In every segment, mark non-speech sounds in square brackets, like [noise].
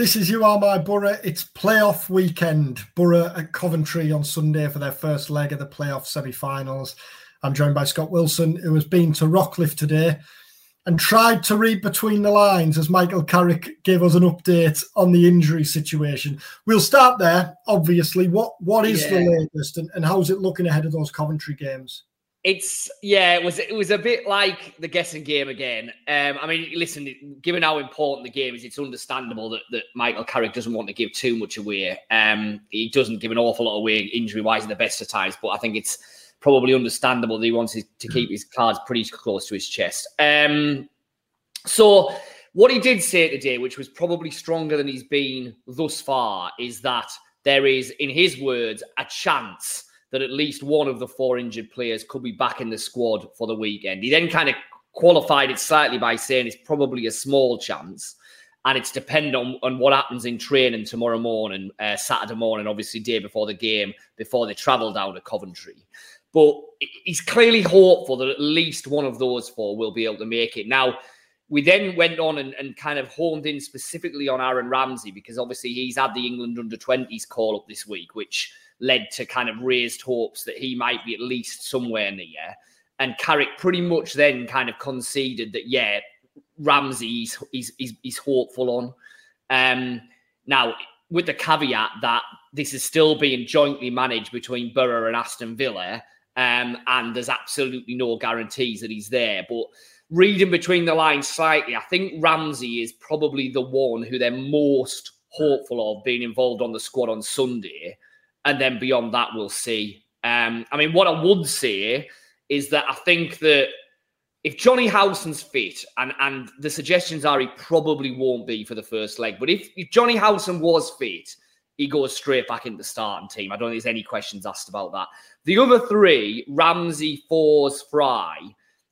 This is You Are My Boro. It's playoff weekend. Boro at Coventry on Sunday for their first leg of the playoff semi finals. I'm joined by Scott Wilson, who has been to Rockliffe today and tried to read between the lines as Michael Carrick gave us an update on the injury situation. We'll start there, obviously. What What is yeah. the latest and, and how's it looking ahead of those Coventry games? It's yeah, it was it was a bit like the guessing game again. Um, I mean, listen, given how important the game is, it's understandable that, that Michael Carrick doesn't want to give too much away. Um, he doesn't give an awful lot away injury wise in the best of times, but I think it's probably understandable that he wants to keep his cards pretty close to his chest. Um, so what he did say today, which was probably stronger than he's been thus far, is that there is, in his words, a chance that at least one of the four injured players could be back in the squad for the weekend. He then kind of qualified it slightly by saying it's probably a small chance. And it's dependent on, on what happens in training tomorrow morning, uh, Saturday morning, obviously, day before the game, before they travel down to Coventry. But he's clearly hopeful that at least one of those four will be able to make it. Now, we then went on and, and, kind of honed in specifically on Aaron Ramsey because obviously he's had the England under 20s call up this week, which led to kind of raised hopes that he might be at least somewhere near. And Carrick pretty much then kind of conceded that, yeah, Ramsey he's, he's, he's hopeful on. Um, now, with the caveat that this is still being jointly managed between Boro and Aston Villa, um, and there's absolutely no guarantees that he's there. But reading between the lines slightly, I think Ramsey is probably the one who they're most hopeful of being involved on the squad on Sunday and then beyond that, we'll see. Um, I mean, what I would say is that I think that if Jonny Howson's fit, and and the suggestions are he probably won't be for the first leg, but if, if Jonny Howson was fit, he goes straight back into the starting team. I don't think there's any questions asked about that. The other three, Ramsey, Forss, Fry,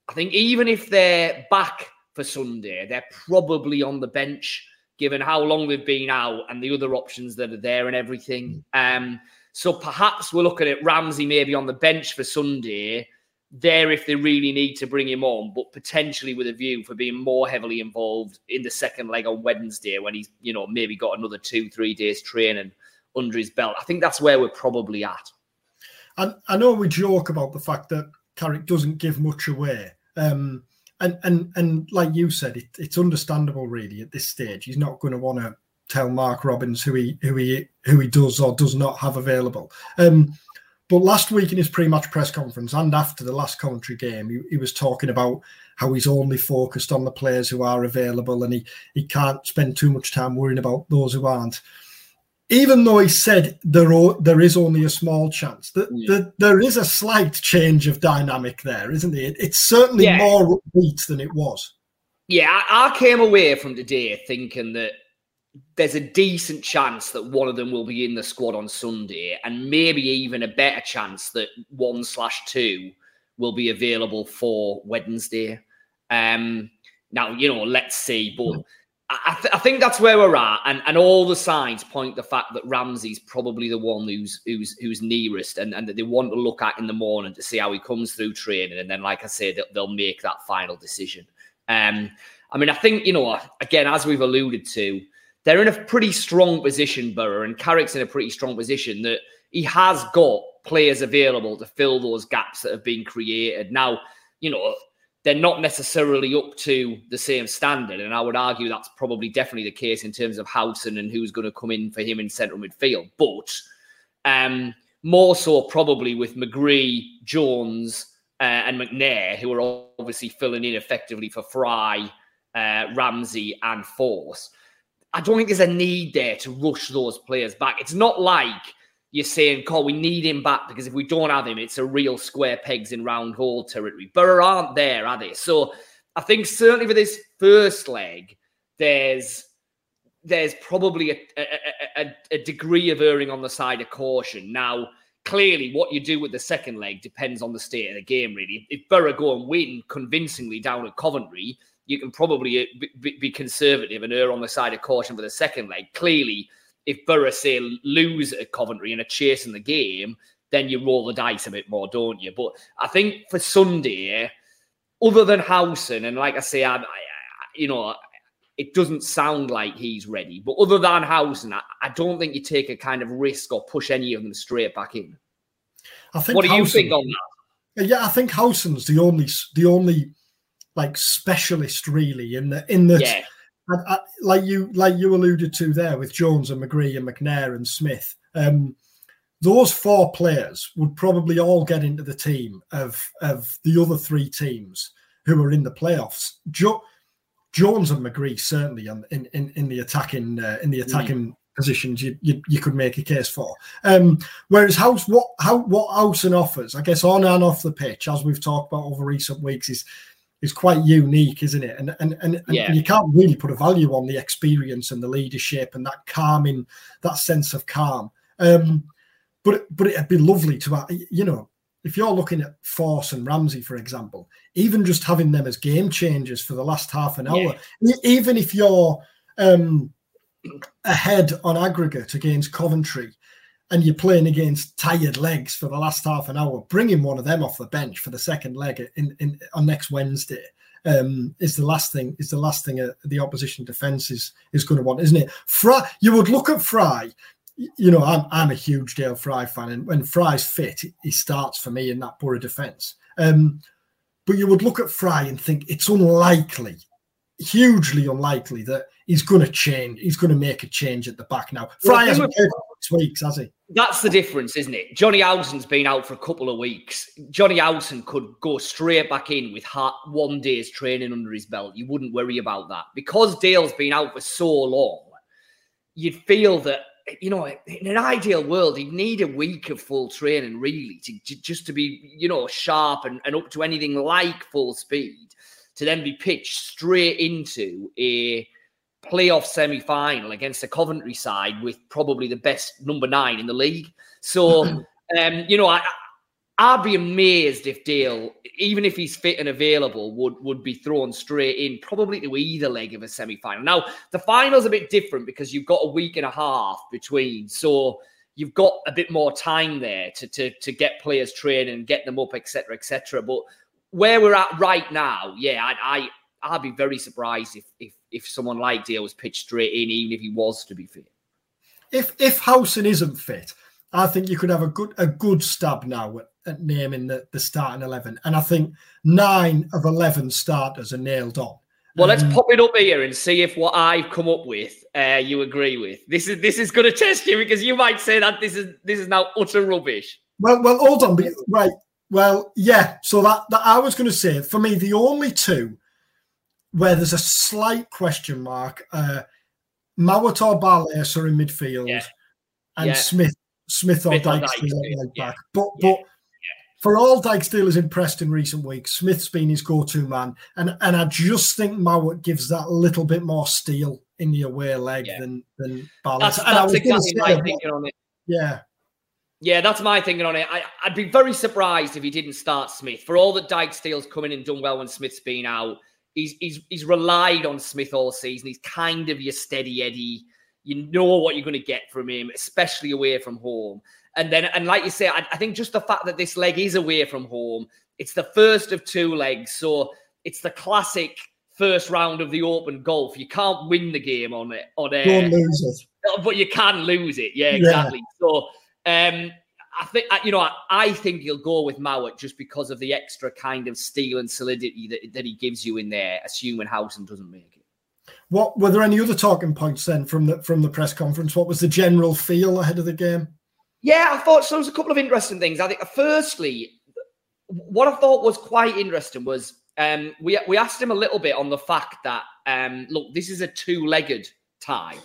I think even if they're back for Sunday, they're probably on the bench, given how long they've been out and the other options that are there and everything. Um, so perhaps we're looking at Ramsey maybe on the bench for Sunday, there if they really need to bring him on, but potentially with a view for being more heavily involved in the second leg on Wednesday when he's, you know, maybe got another two, three days training under his belt. I think that's where we're probably at. And I know we joke about the fact that Carrick doesn't give much away. Um, and and and like you said, it, it's understandable really at this stage. He's not going to want to tell Mark Robins who he who he who he does or does not have available. Um, but last week in his pre-match press conference and after the last Coventry game, he, he, was talking about how he's only focused on the players who are available and he he can't spend too much time worrying about those who aren't. Even though he said there are, there is only a small chance that, yeah. that there is a slight change of dynamic there, isn't it? It's certainly yeah. more upbeat than it was. Yeah, I, I came away from today thinking that there's a decent chance that one of them will be in the squad on Sunday, and maybe even a better chance that one slash two will be available for Wednesday. Um, now, you know, let's see, but I, th- I, think that's where we're at, and, and all the signs point the fact that Ramsey's probably the one who's who's who's nearest, and, and that they want to look at in the morning to see how he comes through training, and then, like I said, they'll, they'll make that final decision. Um, I mean, I think you know, again, as we've alluded to they're in a pretty strong position, Boro, and Carrick's in a pretty strong position that he has got players available to fill those gaps that have been created. Now, you know, they're not necessarily up to the same standard. And I would argue that's probably definitely the case in terms of Howson and who's going to come in for him in central midfield. But um, more so probably with McGree, Jones, uh, and McNair, who are obviously filling in effectively for Fry, uh, Ramsey, and Forss. I don't think there's a need there to rush those players back. It's not like you're saying, Cole, we need him back because if we don't have him, it's a real square pegs in round hole territory. Boro aren't there, are they? So I think certainly for this first leg, there's there's probably a, a, a, a degree of erring on the side of caution. Now, clearly, what you do with the second leg depends on the state of the game, really. If Boro go and win convincingly down at Coventry, you can probably uh, be, be conservative and err on the side of caution for the second leg. Clearly, if Boro say lose at Coventry and are chasing the game, then you roll the dice a bit more, don't you? But I think for Sunday, other than Howson, and like I say, I, I you know, it doesn't sound like he's ready. But other than Howson, I, I don't think you take a kind of risk or push any of them straight back in. I think. What do you think on that? Yeah, I think Howson's the only the only like specialist really in the in the yeah. I, I, like you like you alluded to there with Jones and McGree and McNair and Smith. Um, those four players would probably all get into the team of of the other three teams who are in the playoffs. Jo- Jones and McGree certainly in in, in the attacking uh, in the attacking mm. positions you, you, you could make a case for. Um, whereas House what how what Howson offers, I guess on and off the pitch, as we've talked about over recent weeks, is is quite unique, isn't it? And and and, yeah. and, you can't really put a value on the experience and the leadership and that calming, that sense of calm. Um, but but it'd be lovely to, you know, if you're looking at Forss and Ramsey, for example, even just having them as game changers for the last half an hour, yeah. even if you're um, ahead on aggregate against Coventry and you're playing against tired legs for the last half an hour, bringing one of them off the bench for the second leg in, in on next Wednesday um, is the last thing. Is the last thing uh, the opposition defence is is going to want, isn't it? Fry, you would look at Fry you know, I'm I'm a huge Dael Fry fan, and when Fry's fit, he starts for me in that Boro defence. Um, but you would look at Fry and think it's unlikely, hugely unlikely that he's going to change. He's going to make a change at the back now. Fry well, hasn't played weeks, has he? That's the difference, isn't it? Jonny Howson's been out for a couple of weeks. Jonny Howson could go straight back in with one day's training under his belt. You wouldn't worry about that because Dael's been out for so long. You'd feel that you know, in an ideal world, he'd need a week of full training, really, to just to be, you know, sharp and, and up to anything like full speed, to then be pitched straight into a playoff semi final against the Coventry side with probably the best number nine in the league. So, [clears throat] um, you know, I, I'd be amazed if Dael, even if he's fit and available, would would be thrown straight in, probably to either leg of a semi final. Now, the final's a bit different because you've got a week and a half between, so you've got a bit more time there to to to get players training and get them up, etc., etc. But where we're at right now, yeah, I, I I'd be very surprised if if if someone like Dael was pitched straight in, even if he was to be fit. If if Howson isn't fit, I think you could have a good a good stab now at at naming the, the starting 11. And I think nine of 11 starters are nailed on. Well, let's um, pop it up here and see if what I've come up with uh, you agree with. This is this is going to test you because you might say that this is this is now utter rubbish. Well, well, hold on, right? Well, yeah. So that, that I was going to say for me, the only two where there's a slight question mark, uh, Mowatt or are in midfield, yeah. and yeah. Smith, Smith or Dyke, Dyke back. But but for all Dijksteel has impressed in recent weeks, Smith's been his go-to man, and and I just think Mowatt gives that little bit more steel in the away leg than than Ballas. That's, that's exactly my thinking on it. Yeah. Yeah, that's my thinking on it. I, would be very surprised if he didn't start Smith. For all that Dijksteel's come in and done well when Smith's been out, he's he's he's relied on Smith all season. He's kind of your steady Eddie. You know what you're going to get from him, especially away from home. And then, and like you say, I, I think just the fact that this leg is away from home, it's the first of two legs. So it's the classic first round of the Open Golf. You can't win the game on it. On a, Don't lose it. But you can lose it. Yeah, exactly. Yeah. So um, I think you know I, I, think he'll go with Mowatt just because of the extra kind of steel and solidity that, that he gives you in there, assuming Howson doesn't make it. What were there any other talking points then from the from the press conference? What was the general feel ahead of the game? Yeah, I thought so. There was a couple of interesting things. I think, firstly, what I thought was quite interesting was um, we we asked him a little bit on the fact that um, look, this is a two-legged tie,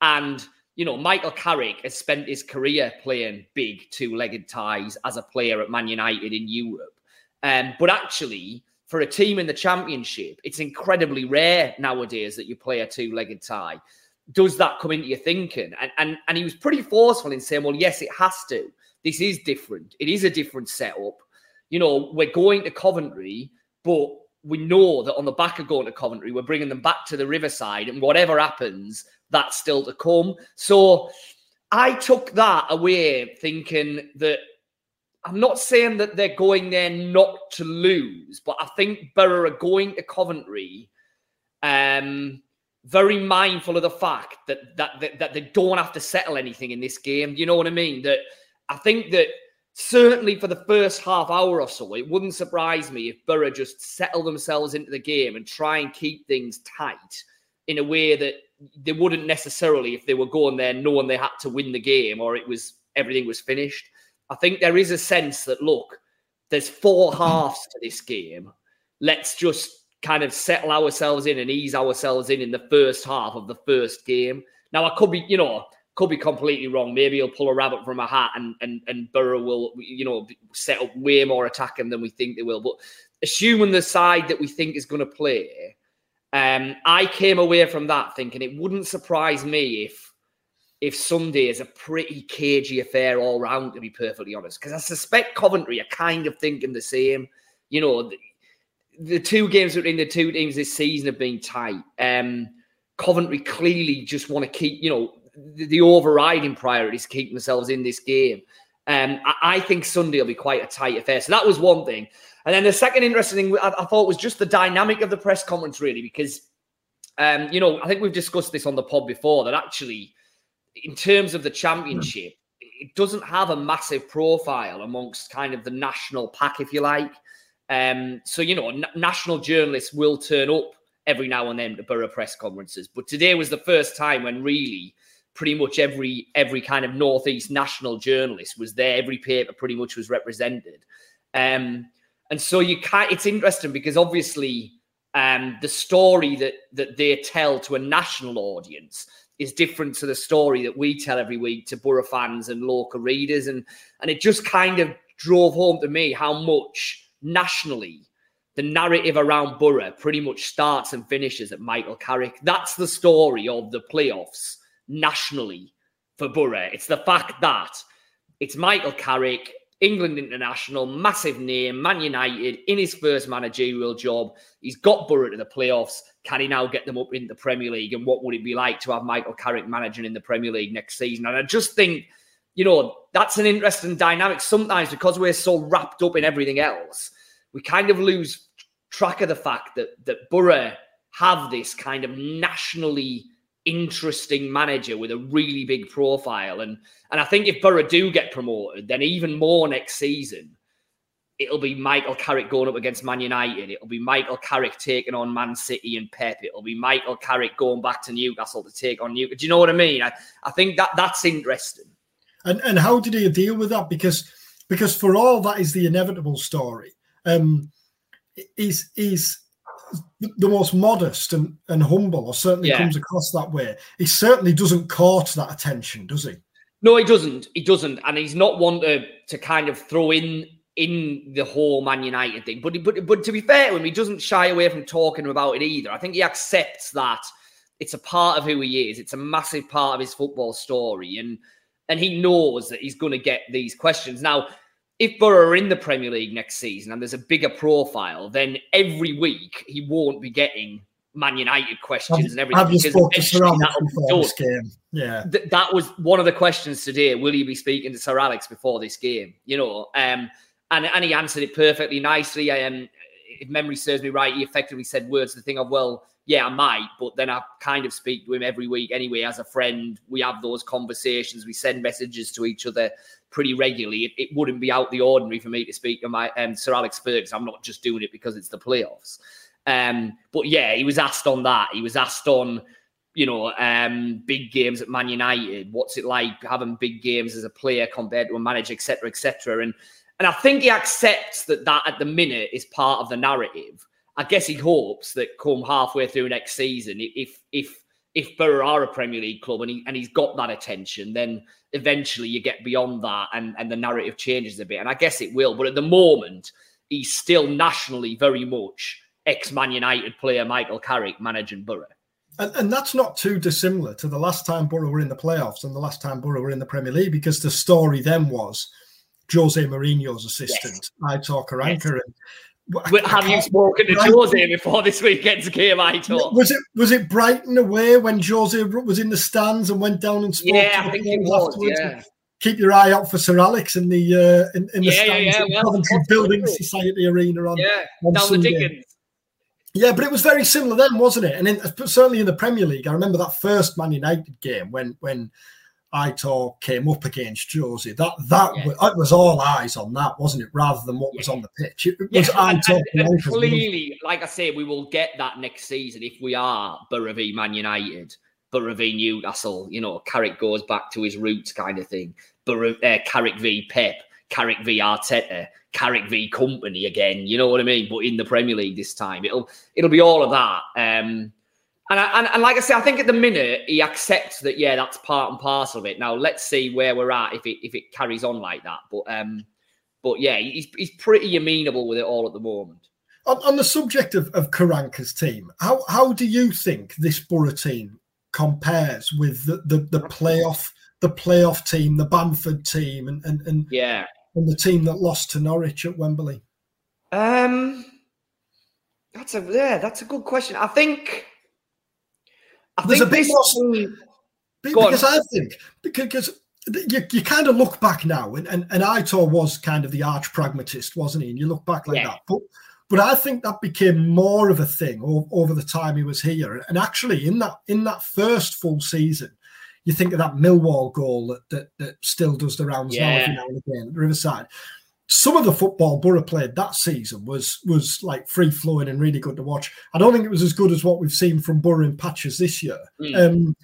and you know Michael Carrick has spent his career playing big two-legged ties as a player at Man United in Europe, um, but actually. For a team in the championship, it's incredibly rare nowadays that you play a two-legged tie does that come into your thinking? And, and and he was pretty forceful in saying, well, yes, it has to. This is different. It is a different setup. You know, we're going to Coventry, but we know that on the back of going to Coventry, we're bringing them back to the Riverside, and whatever happens, that's still to come. So I took that away thinking that I'm not saying that they're going there not to lose, but I think Boro are going to Coventry um, very mindful of the fact that, that that that they don't have to settle anything in this game. You know what I mean? That I think that certainly for the first half hour or so, it wouldn't surprise me if Boro just settle themselves into the game and try and keep things tight in a way that they wouldn't necessarily if they were going there knowing they had to win the game or it was everything was finished. I think there is a sense that look, there's four [clears throat] halves to this game. Let's just kind of settle ourselves in and ease ourselves in in the first half of the first game. Now I could be, you know, could be completely wrong. Maybe he'll pull a rabbit from a hat and and and Boro will, you know, set up way more attacking than we think they will. But assuming the side that we think is going to play, um, I came away from that thinking it wouldn't surprise me if if Sunday is a pretty cagey affair all round, to be perfectly honest. Because I suspect Coventry are kind of thinking the same. You know, the, the two games between the two teams this season have been tight. Um, Coventry clearly just want to keep, you know, the, overriding priority is keep themselves in this game. Um, I, I, think Sunday will be quite a tight affair. So that was one thing. And then the second interesting thing I, I thought was just the dynamic of the press conference, really, because, um, you know, I think we've discussed this on the pod before that actually in terms of the championship, it doesn't have a massive profile amongst kind of the national pack, if you like. Um, so you know, n- national journalists will turn up every now and then to Boro press conferences, but today was the first time when really pretty much every every kind of northeast national journalist was there. Every paper pretty much was represented, um, and so you can't. It's interesting because obviously um, the story that that they tell to a national audience is different to the story that we tell every week to Boro fans and local readers. And and it just kind of drove home to me how much nationally the narrative around Boro pretty much starts and finishes at Michael Carrick. That's the story of the playoffs nationally for Boro. It's the fact that it's Michael Carrick England international, massive name, Man United in his first managerial job. He's got Boro to the playoffs. Can he now get them up in the Premier League? And what would it be like to have Michael Carrick managing in the Premier League next season? And I just think, you know, that's an interesting dynamic sometimes because we're so wrapped up in everything else. We kind of lose track of the fact that that Boro have this kind of nationally interesting manager with a really big profile. And and I think if Boro do get promoted, then even more next season, it'll be Michael Carrick going up against Man United. It'll be Michael Carrick taking on Man City and Pep. It'll be Michael Carrick going back to Newcastle to take on Newcastle. Do you know what I mean? I, I think that that's interesting. And and how did he deal with that? Because because for all that is the inevitable story. Um, is is the most modest and, and humble, or certainly yeah. comes across that way. He certainly doesn't court that attention, does he? No, he doesn't. He doesn't, and he's not one to to kind of throw in in the whole Man United thing. But but but to be fair to him, he doesn't shy away from talking about it either. I think he accepts that it's a part of who he is. It's a massive part of his football story, and and he knows that he's going to get these questions now if Boro are in the Premier League next season and there's a bigger profile, then every week he won't be getting Man United questions have, and everything. Have you spoken to Sir this game? Yeah, Th- that was one of the questions today. Will you be speaking to Sir Alex before this game? You know, um, and and he answered it perfectly nicely. Um, if memory serves me right, he effectively said words to the thing of, "Well, yeah, I might, but then I kind of speak to him every week anyway as a friend. We have those conversations, we send messages to each other pretty regularly. It, it wouldn't be out the ordinary for me to speak to my um, Sir Alex Ferguson. I'm not just doing it because it's the playoffs. Um, but yeah, he was asked on that. He was asked on, you know, um, big games at Man United. What's it like having big games as a player compared to a manager, etc., etc. And and I think he accepts that that at the minute is part of the narrative. I guess he hopes that come halfway through next season, if if if Boro are a Premier League club and he and he's got that attention, then eventually you get beyond that and, and the narrative changes a bit. And I guess it will. But at the moment, he's still nationally very much ex Man United player Michael Carrick managing Boro. And, and, that's not too dissimilar to the last time Boro were in the playoffs and the last time Boro were in the Premier League, because the story then was Jose Mourinho's assistant, yes. Aitor Karanka. Yes. And have you spoken to Brighton. Jose before this weekend's game? I thought was it was it Brighton away when Jose was in the stands and went down and spoke? Yeah, I think it was. Yeah. Keep your eye out for Sir Alex in the uh, in, in the yeah, stands yeah, yeah. at well, Coventry Building Society Arena on yeah on down Sunday. the Dickens. Yeah, but it was very similar then, wasn't it? And in, certainly in the Premier League, I remember that first Man United game when when Aitor came up against Josie. That that yeah. was, it was all eyes on that, wasn't it? Rather than what yeah. was on the pitch. It was yeah, Aitor. And, and, and clearly, like I say, we will get that next season if we are Boro v Man United, Boro v Newcastle. You know, Carrick goes back to his roots, kind of thing. Boro, uh, Carrick v Pep, Carrick v Arteta, Carrick v Kompany again. You know what I mean? But in the Premier League this time, it'll it'll be all of that. Um, and, I, and, and like I say, I think at the minute he accepts that yeah, that's part and parcel of it. Now let's see where we're at if it if it carries on like that. But um, but yeah, he's he's pretty amenable with it all at the moment. On, on the subject of, of Karanka's team, how how do you think this Boro team compares with the, the, the playoff the playoff team, the Bamford team, and and, and yeah, and the team that lost to Norwich at Wembley? Um, that's a yeah, that's a good question. I think I There's a bit. Because I think because you, you kind of look back now, and, and, and Aitor was kind of the arch pragmatist, wasn't he? And you look back like yeah. that. But but I think that became more of a thing over, over, the time he was here. And actually, in that in that first full season, you think of that Millwall goal that that, that still does the rounds yeah. now every now and again at Riverside some of the football Boro played that season was was like free flowing and really good to watch. I don't think it was as good as what we've seen from Boro in patches this year. Mm. Um,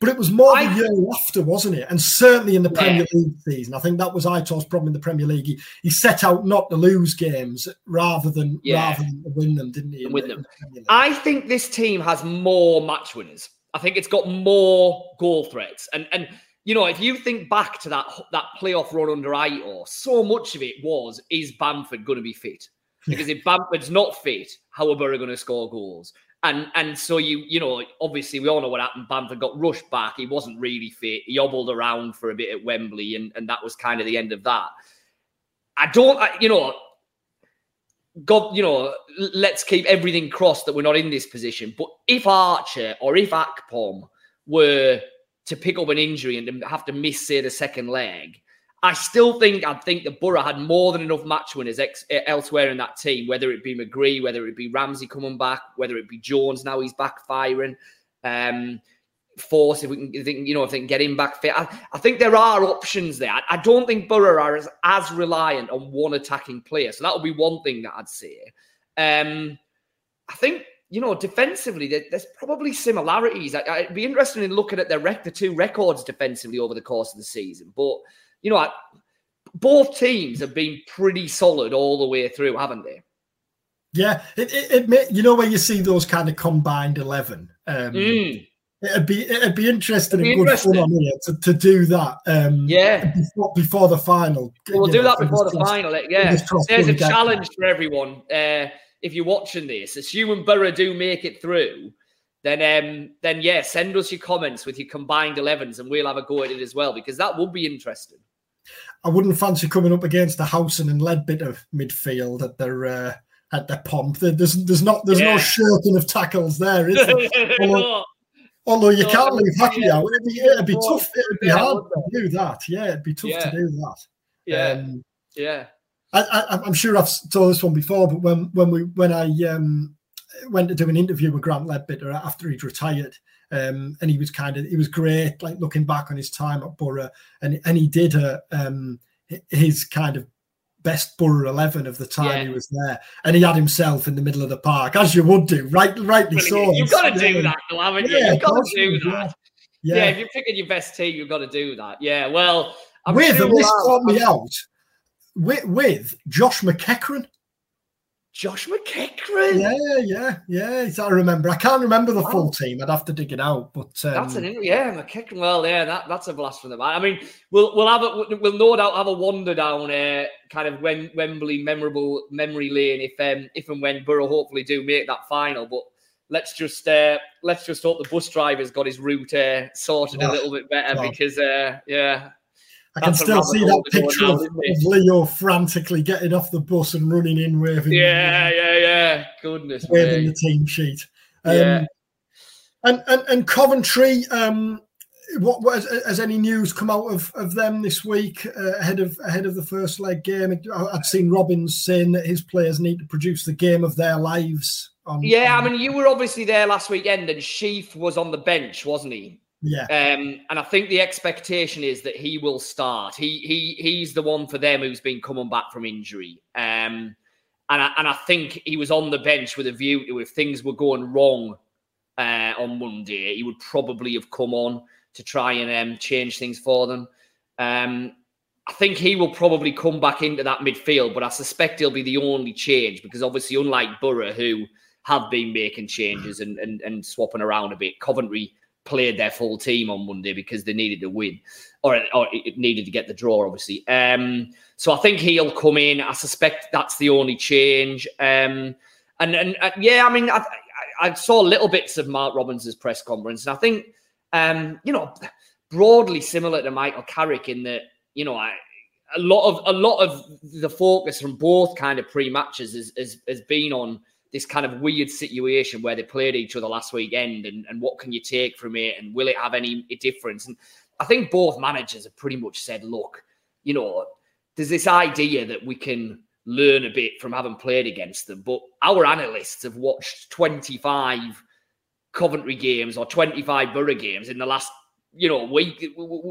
but it was more I, the year after, wasn't it? And certainly in the yeah. Premier League season, I think that was Aitor's problem in the Premier League. He, he set out not to lose games rather than yeah. rather than win them, didn't he? Win the, them. I think this team has more match winners. I think it's got more goal threats, and and you know, if you think back to that that playoff run under Aitor, so much of it was is Bamford going to be fit? [laughs] Because if Bamford's not fit, how are Boro going to score goals? And and so you you know obviously we all know what happened. Bamford got rushed back. He wasn't really fit. He hobbled around for a bit at Wembley, and and that was kind of the end of that. I don't, I, you know, God, you know, let's keep everything crossed that we're not in this position. But if Archer or if Akpom were to pick up an injury and have to miss, say, the second leg. I still think I think the Boro had more than enough match winners ex- elsewhere in that team, whether it be McGree, whether it be Ramsey coming back, whether it be Jones now he's back firing. Um, Forss, if we can, you know, if they can get him back fit. I, I think there are options there. I, I, don't think Boro are as, as reliant on one attacking player. So that would be one thing that I'd say. Um, I think you know, defensively, there's probably similarities. I, would be interested in looking at their rec- the two records defensively over the course of the season. But you know, I, both teams have been pretty solid all the way through, haven't they? Yeah, it, it, it you know when you see those kind of combined eleven. Um, mm. It'd be it'd be interesting it'd be and good interesting. fun on here to, to do that. Um, yeah, before, before the final. We'll do know, that before the final. Yeah, there's a challenge for everyone. Uh, if you're watching this, assuming Boro do make it through, then um, then yeah, send us your comments with your combined 11s and we'll have a go at it as well because that would be interesting. I wouldn't fancy coming up against the Howson and Leadbitter midfield at their uh, at their pomp. There's there's not there's yeah. no shirking of tackles there, is there? [laughs] although, although, you no, can't leave Hackney yeah. out. It'd be, it'd be tough. It'd be yeah, hard to do that. Yeah, it'd be tough to do that. Yeah. Um, yeah. I, am sure I've told this one before, but when when we when I um, went to do an interview with Grant Leadbitter after he'd retired, um, and he was kind of he was great, like looking back on his time at Boro, and and he did a um, his kind of best Boro eleven of the time yeah. he was there, and he had himself in the middle of the park, as you would do, right? Rightly so. You've got to do that, though, haven't you? Yeah, you've got to do that. Yeah. yeah. if you're picking your best team, you've got to do that. Yeah, well, I'm with sure this caught me out with, with Josh McEachran. Josh McEachran. Yeah, yeah, yeah. I remember. I can't remember the full team. I'd have to dig it out. But um, that's an yeah, McEachran. Well, yeah, that, that's a blast from the man. I mean, we'll we'll have a, we'll no doubt have a wander down uh, kind of when Wembley memorable memory lane if um, if and when Boro hopefully do make that final. But let's just uh, let's just hope the bus driver's got his route uh, sorted oh, a little bit better because uh, yeah, I can still see that picture of, of, Leo frantically getting off the bus and running in, waving. Yeah, yeah, yeah. Goodness, waving the team sheet. Um, yeah. And, and and Coventry, um, what, what has, has, any news come out of, of them this week uh, ahead of ahead of the first leg game? I've seen Robins saying that his players need to produce the game of their lives On, yeah, on... I mean, you were obviously there last weekend, and Sheaf was on the bench, wasn't he? Yeah. Um, and I think the expectation is that he will start. He he he's the one for them who's been coming back from injury. Um, and I, and I think he was on the bench with a view to if things were going wrong uh, on Monday, he would probably have come on to try and um, change things for them. Um, I think he will probably come back into that midfield, but I suspect he'll be the only change because obviously, unlike Boro, who have been making changes and, and, and swapping around a bit, Coventry played their full team on Monday because they needed to win, or, or it needed to get the draw, obviously. Um, so I think he'll come in. I suspect that's the only change. Um, and, and uh, yeah, I mean, I, I, saw little bits of Mark Robins' press conference, and I think, um, you know, broadly similar to Michael Carrick in that, you know, I, a lot of a lot of the focus from both kind of pre matches has, has, has been on this kind of weird situation where they played each other last weekend and, and what can you take from it and will it have any difference? And I think both managers have pretty much said, look, you know, there's this idea that we can learn a bit from having played against them, but our analysts have watched 25 Coventry games or 25 Boro games in the last, you know, week.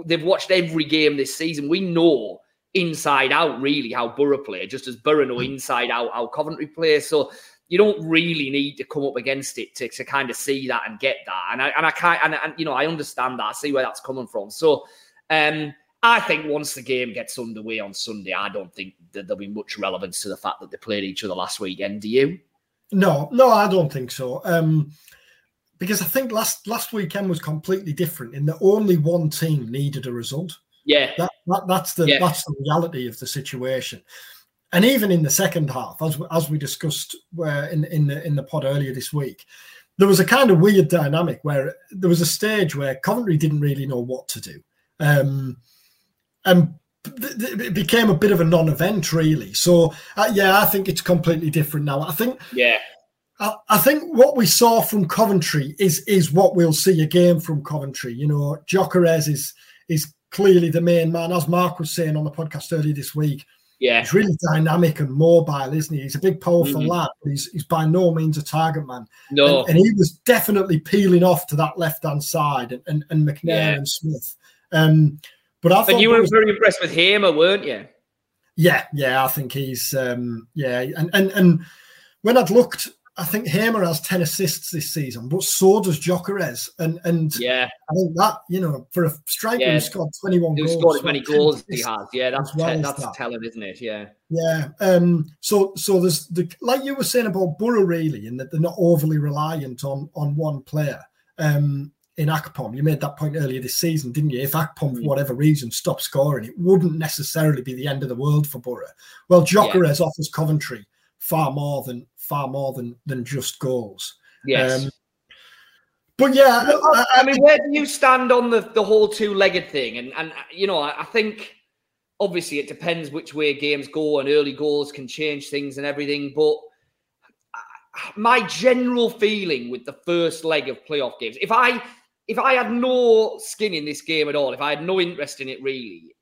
They've watched every game this season. We know inside out really how Boro play, just as Boro know hmm. inside out how Coventry play. So you don't really need to come up against it to, to kind of see that and get that. And I and I can't and, and you know I understand that. I see where that's coming from. So um I think once the game gets underway on Sunday, I don't think that there'll be much relevance to the fact that they played each other last weekend. Do you? No, no, I don't think so. Um because I think last last weekend was completely different in that only one team needed a result. Yeah, that, that that's the yeah. that's the reality of the situation and even in the second half, as as we discussed where in in the in the pod earlier this week, there was a kind of weird dynamic where there was a stage where Coventry didn't really know what to do, um, and it became a bit of a non-event really. So uh, yeah, I think it's completely different now. I think yeah. I, I think what we saw from Coventry is is what we'll see again from Coventry. You know, Gyökeres is is clearly the main man, as Mark was saying on the podcast earlier this week. Yeah, he's really dynamic and mobile, isn't he? He's a big, powerful mm-hmm. lad, but he's, he's by no means a target man. No, and, and he was definitely peeling off to that left hand side, and, and, and McNair yeah. and Smith. Um, but I thought, you were was, very impressed with Hamer, weren't you? Yeah, yeah, I think he's um, yeah, and and and when I'd looked I think Hamer has 10 assists this season, but so does Gyökeres. And and yeah, I think that, you know, for a striker yeah. who scored 21 who goals. scored as many goals he has. Yeah, that's well te- that's that. telling, isn't it? Yeah. Yeah. Um, so so there's the like you were saying about Boro really, in that they're not overly reliant on on one player. Um in Akpom, you made that point earlier this season, didn't you? If Akpom, for mm. whatever reason, stopped scoring, it wouldn't necessarily be the end of the world for Boro. Well, Gyökeres yeah. offers Coventry far more than far more than than just goals. Yes. Um, but yeah, I, I, mean, where do you stand on the, the whole two legged thing? And and you know, I, I think obviously it depends which way games go, and early goals can change things and everything. But my general feeling with the first leg of playoff games, if I if I had no skin in this game at all, if I had no interest in it really,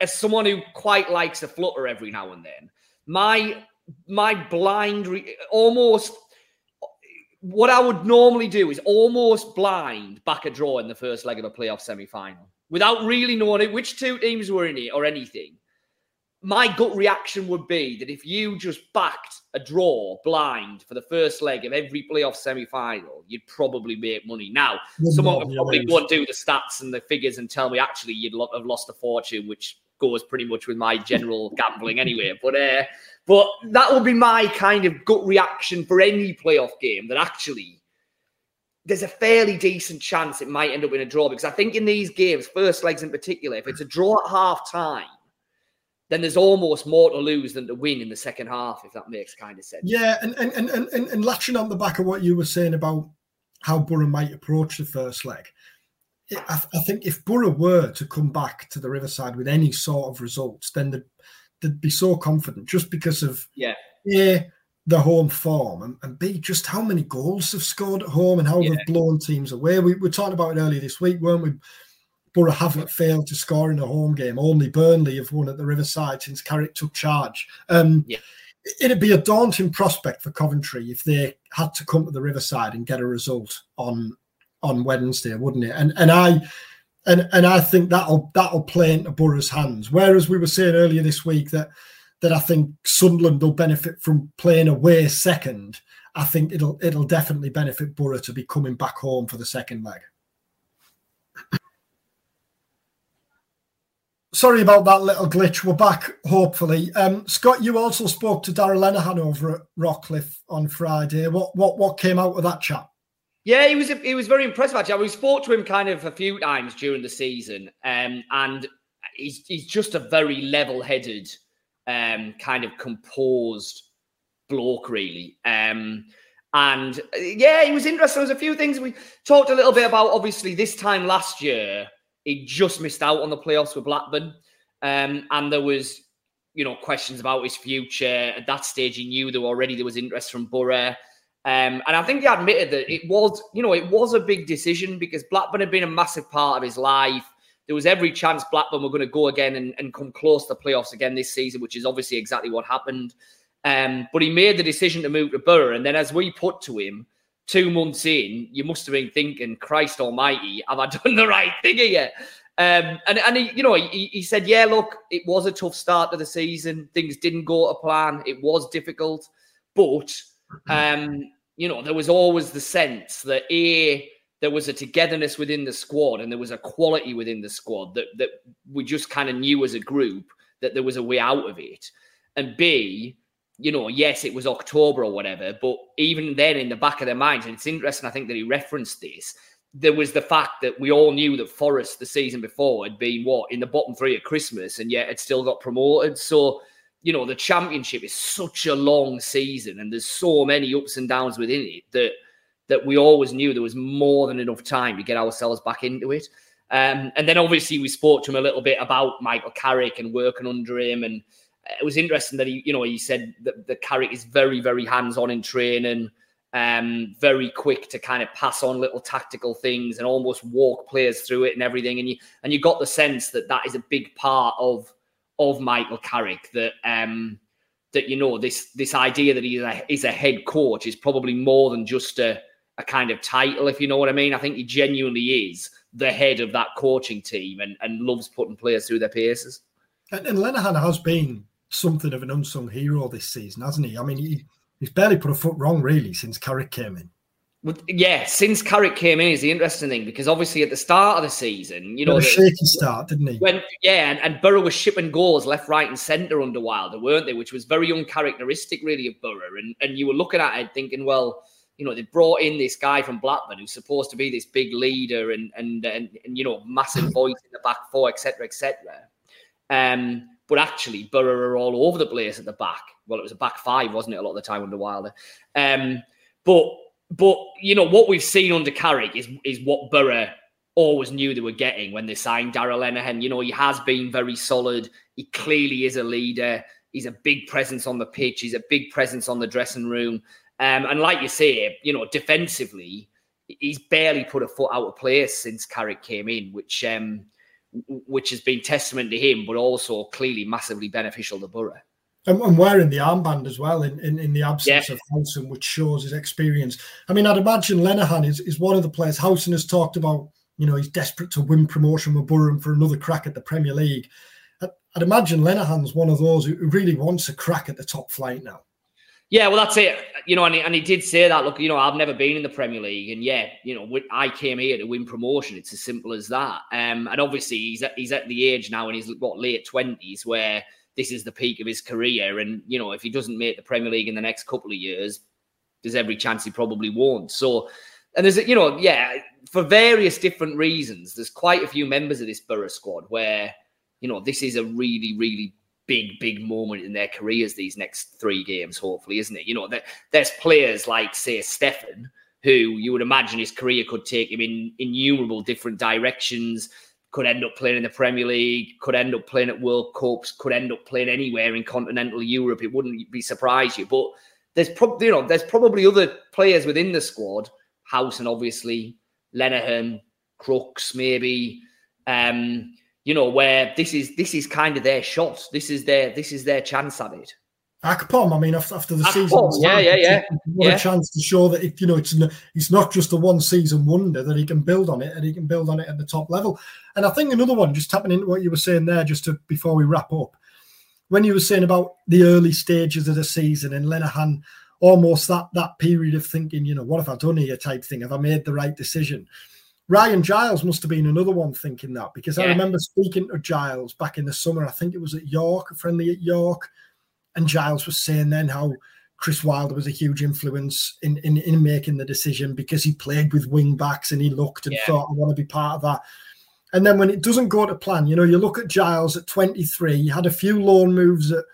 as someone who quite likes a flutter every now and then, my my blind, re- almost what I would normally do is almost blind back a draw in the first leg of a playoff semi final without really knowing it, which two teams were in it or anything. My gut reaction would be that if you just backed a draw blind for the first leg of every playoff semi final, you'd probably make money. Now, someone would probably go and do the stats and the figures and tell me actually you'd have lost a fortune, which goes pretty much with my general gambling anyway. But uh, but that would be my kind of gut reaction for any playoff game that actually there's a fairly decent chance it might end up in a draw because I think in these games, first legs in particular, if it's a draw at half time, then there's almost more to lose than to win in the second half, if that makes kind of sense. Yeah, and and and and, and latching on the back of what you were saying about how Boro might approach the first leg. I, I think if Boro were to come back to the Riverside with any sort of results, then the they'd be so confident just because of yeah, a the home form and, and b just how many goals they've scored at home and how yeah. they've blown teams away. We were talking about it earlier this week, weren't we? Boro haven't failed to score in a home game. Only Burnley have won at the Riverside since Carrick took charge. Um, yeah. it'd be a daunting prospect for Coventry if they had to come to the Riverside and get a result on on Wednesday, wouldn't it? And and I and and I think that'll that'll play into Boro's hands. Whereas we were saying earlier this week that that I think Sunderland will benefit from playing away second. I think it'll it'll definitely benefit Boro to be coming back home for the second leg. Sorry about that little glitch. We're back, hopefully. Um, Scott, you also spoke to Darragh Lenihan over at Rockliffe on Friday. What what what came out of that chat? Yeah, he was he was very impressive actually. We spoke to him kind of a few times during the season, um, and he's he's just a very level-headed, um, kind of composed bloke, really. Um, and yeah, he was interesting. There was a few things we talked a little bit about. Obviously, this time last year, he just missed out on the playoffs with Blackburn, um, and there was you know questions about his future. At that stage, he knew there already there was interest from Boro. Um, and I think he admitted that it was, you know, it was a big decision because Blackburn had been a massive part of his life. There was every chance Blackburn were going to go again and, and come close to the playoffs again this season, which is obviously exactly what happened. Um, but he made the decision to move to Boro. And then as we put to him, two months in, you must have been thinking, Christ almighty, have I [laughs] done the right thing here? Um, and and he, you know, he, he said, yeah, look, it was a tough start to the season. Things didn't go to plan. It was difficult, but um, you know, there was always the sense that a there was a togetherness within the squad and there was a quality within the squad that that we just kind of knew as a group that there was a way out of it. And B, you know, yes, it was October or whatever, but even then in the back of their minds, and it's interesting, I think that he referenced this, there was the fact that we all knew that Forest the season before had been what in the bottom three at Christmas and yet had still got promoted. So, you know, the championship is such a long season and there's so many ups and downs within it that that we always knew there was more than enough time to get ourselves back into it. Um, and then obviously we spoke to him a little bit about Michael Carrick and working under him and it was interesting that he, you know, he said that the Carrick is very, very hands-on in training, um, very quick to kind of pass on little tactical things and almost walk players through it and everything. And you and you got the sense that that is a big part of of Michael Carrick. That um, that you know this this idea that he's a, he's a head coach is probably more than just a a kind of title, if you know what I mean. I think he genuinely is the head of that coaching team and, and loves putting players through their paces. And, and has been something of an unsung hero this season, hasn't he? I mean, he, he's barely put a foot wrong really since Carrick came in. Yeah, since Carrick came in is the interesting thing because obviously at the start of the season, you know, a shaky start, didn't he? When yeah, and, and Boro was shipping goals left, right, and centre under Wilder, weren't they? Which was very uncharacteristic, really, of Boro. And and you were looking at it thinking, well, you know, they brought in this guy from Blackburn who's supposed to be this big leader and and and, and you know, massive [laughs] voice in the back four, etc., etc. Um, but actually Boro are all over the place at the back. Well, it was a back five, wasn't it, a lot of the time under Wilder? Um, but but you know what we've seen under Carrick is is what Boro always knew they were getting when they signed Darragh Lenihan. You know, he has been very solid. He clearly is a leader. He's a big presence on the pitch. He's a big presence on the dressing room. Um, and like you say, you know, defensively, he's barely put a foot out of place since Carrick came in, which um, which has been testament to him, but also clearly massively beneficial to Boro. And, and wearing the armband as well in, in, in the absence yeah. of Howson, which shows his experience. I mean, I'd imagine Lenihan is, is one of the players. Howson has talked about, you know, he's desperate to win promotion with Boro for another crack at the Premier League. I'd, I'd imagine Lenihan's one of those who really wants a crack at the top flight now. Yeah, well, that's it. You know, and he, and he did say that. Look, you know, I've never been in the Premier League, and yeah, you know, I came here to win promotion. It's as simple as that. Um, and obviously, he's at, he's at the age now in his what late twenties where this is the peak of his career. And you know, if he doesn't make the Premier League in the next couple of years, there's every chance he probably won't. So, and there's you know, yeah, for various different reasons, there's quite a few members of this Boro squad where you know this is a really, really big, big moment in their careers these next three games, hopefully, isn't it? You know, that there's players like, say, Steffen, who you would imagine his career could take him in innumerable different directions, could end up playing in the Premier League, could end up playing at World Cups, could end up playing anywhere in continental Europe. It wouldn't be surprise you. But there's probably, you know, there's probably other players within the squad, House and obviously Lenihan, Crooks, maybe. Um, you know, where this is this is kind of their shot. This is their this is their chance at it. Akpom, I mean, after, after the Akpom, season, yeah, yeah, yeah, what yeah. a chance to show that it, you know it's it's not just a one season wonder that he can build on it and he can build on it at the top level. And I think another one, just tapping into what you were saying there, just to before we wrap up, when you were saying about the early stages of the season and Lenihan, almost that that period of thinking, you know, what have I done here type thing? Have I made the right decision? Ryan Giles must have been another one thinking that because I remember speaking to Giles back in the summer. I think it was at York, a friendly at York, and Giles was saying then how Chris Wilder was a huge influence in, in, in making the decision because he played with wing backs and he looked and Yeah. thought, I want to be part of that. And then when it doesn't go to plan, you know, you look at Giles at 23, he had a few loan moves that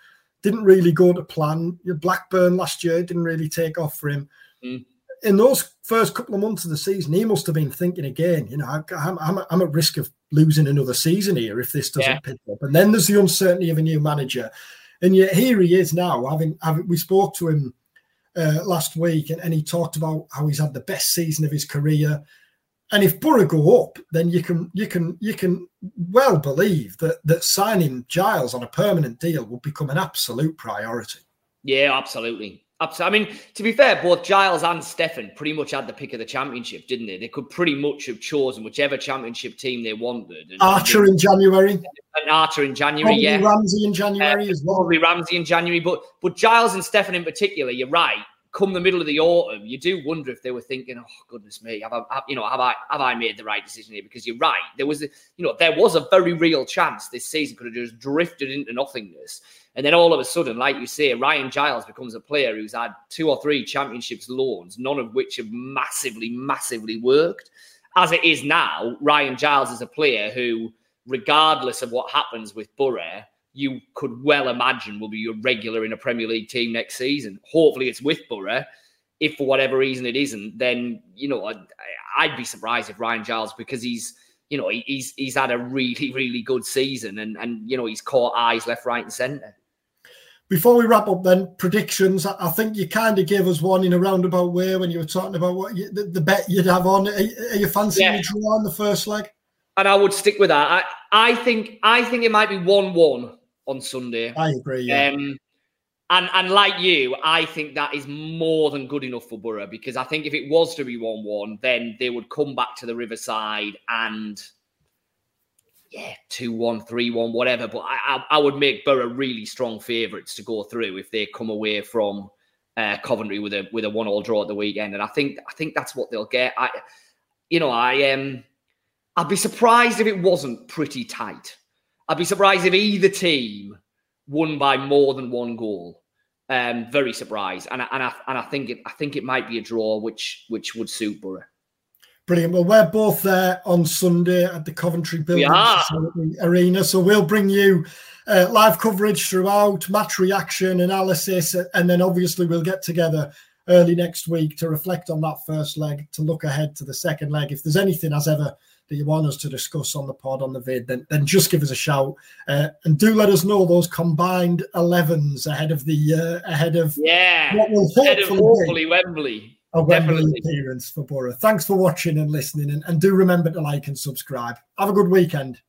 didn't really go to plan. Blackburn last year didn't really take off for him. Mm. In those first couple of months of the season, he must have been thinking again, you know, I- I'm, I'm, I'm at risk of losing another season here if this doesn't Yeah. pick up. And then there's the uncertainty of a new manager. And yet here he is now, having, having we spoke to him uh, last week and, and he talked about how he's had the best season of his career. And if Boro go up, then you can you can you can well believe that that signing Giles on a permanent deal will become an absolute priority. Yeah, absolutely. Absolutely. I mean, to be fair, both Giles and Stefan pretty much had the pick of the championship, didn't they? They could pretty much have chosen whichever championship team they wanted. And, Archer in January, and Archer in January, probably yeah. Ramsey in January as well. Probably Ramsey in January, but but Giles and Stefan in particular, you're right. Come the middle of the autumn, you do wonder if they were thinking, "Oh goodness me, have I, have- you know, have I have I made the right decision here?" Because you're right, there was, a, you know, there was a very real chance this season could have just drifted into nothingness, and then all of a sudden, like you say, Ryan Giles becomes a player who's had two or three championships loans, none of which have massively, massively worked. As it is now, Ryan Giles is a player who, regardless of what happens with Boro, you could well imagine will be a regular in a Premier League team next season. Hopefully, it's with Boro. If for whatever reason it isn't, then you know I'd, I'd be surprised if Ryan Giles because he's you know he's he's had a really really good season and and you know he's caught eyes left, right, and centre. Before we wrap up, then predictions. I, think you kind of gave us one in a roundabout way when you were talking about what you, the, the bet you'd have on. Are, are you fancying Yeah. a draw on the first leg? And I would stick with that. I I think I think it might be one one on Sunday. I agree. Yeah. Um, and and like you, I think that is more than good enough for Boro because I think if it was to be one one, then they would come back to the Riverside and two one, three one, whatever. But I, I I would make Boro really strong favourites to go through if they come away from uh, Coventry with a with a one all draw at the weekend. And I think I think that's what they'll get. I you know I um I'd be surprised if it wasn't pretty tight. I'd be surprised if either team won by more than one goal. Um, very surprised, and I, and I and I think it I think it might be a draw, which which would suit Boro. Brilliant. Well, we're both there on Sunday at the Coventry Building Arena, so we'll bring you uh, live coverage throughout, match reaction, analysis, and then obviously we'll get together early next week to reflect on that first leg, to look ahead to the second leg. If there's anything as ever that you want us to discuss on the pod on the vid, then then just give us a shout uh, and do let us know those combined 11s ahead of the uh, ahead of Yeah, what will hopefully hopefully Wembley. A Wembley appearance for Boro. Thanks for watching and listening, and, and do remember to like and subscribe. Have a good weekend.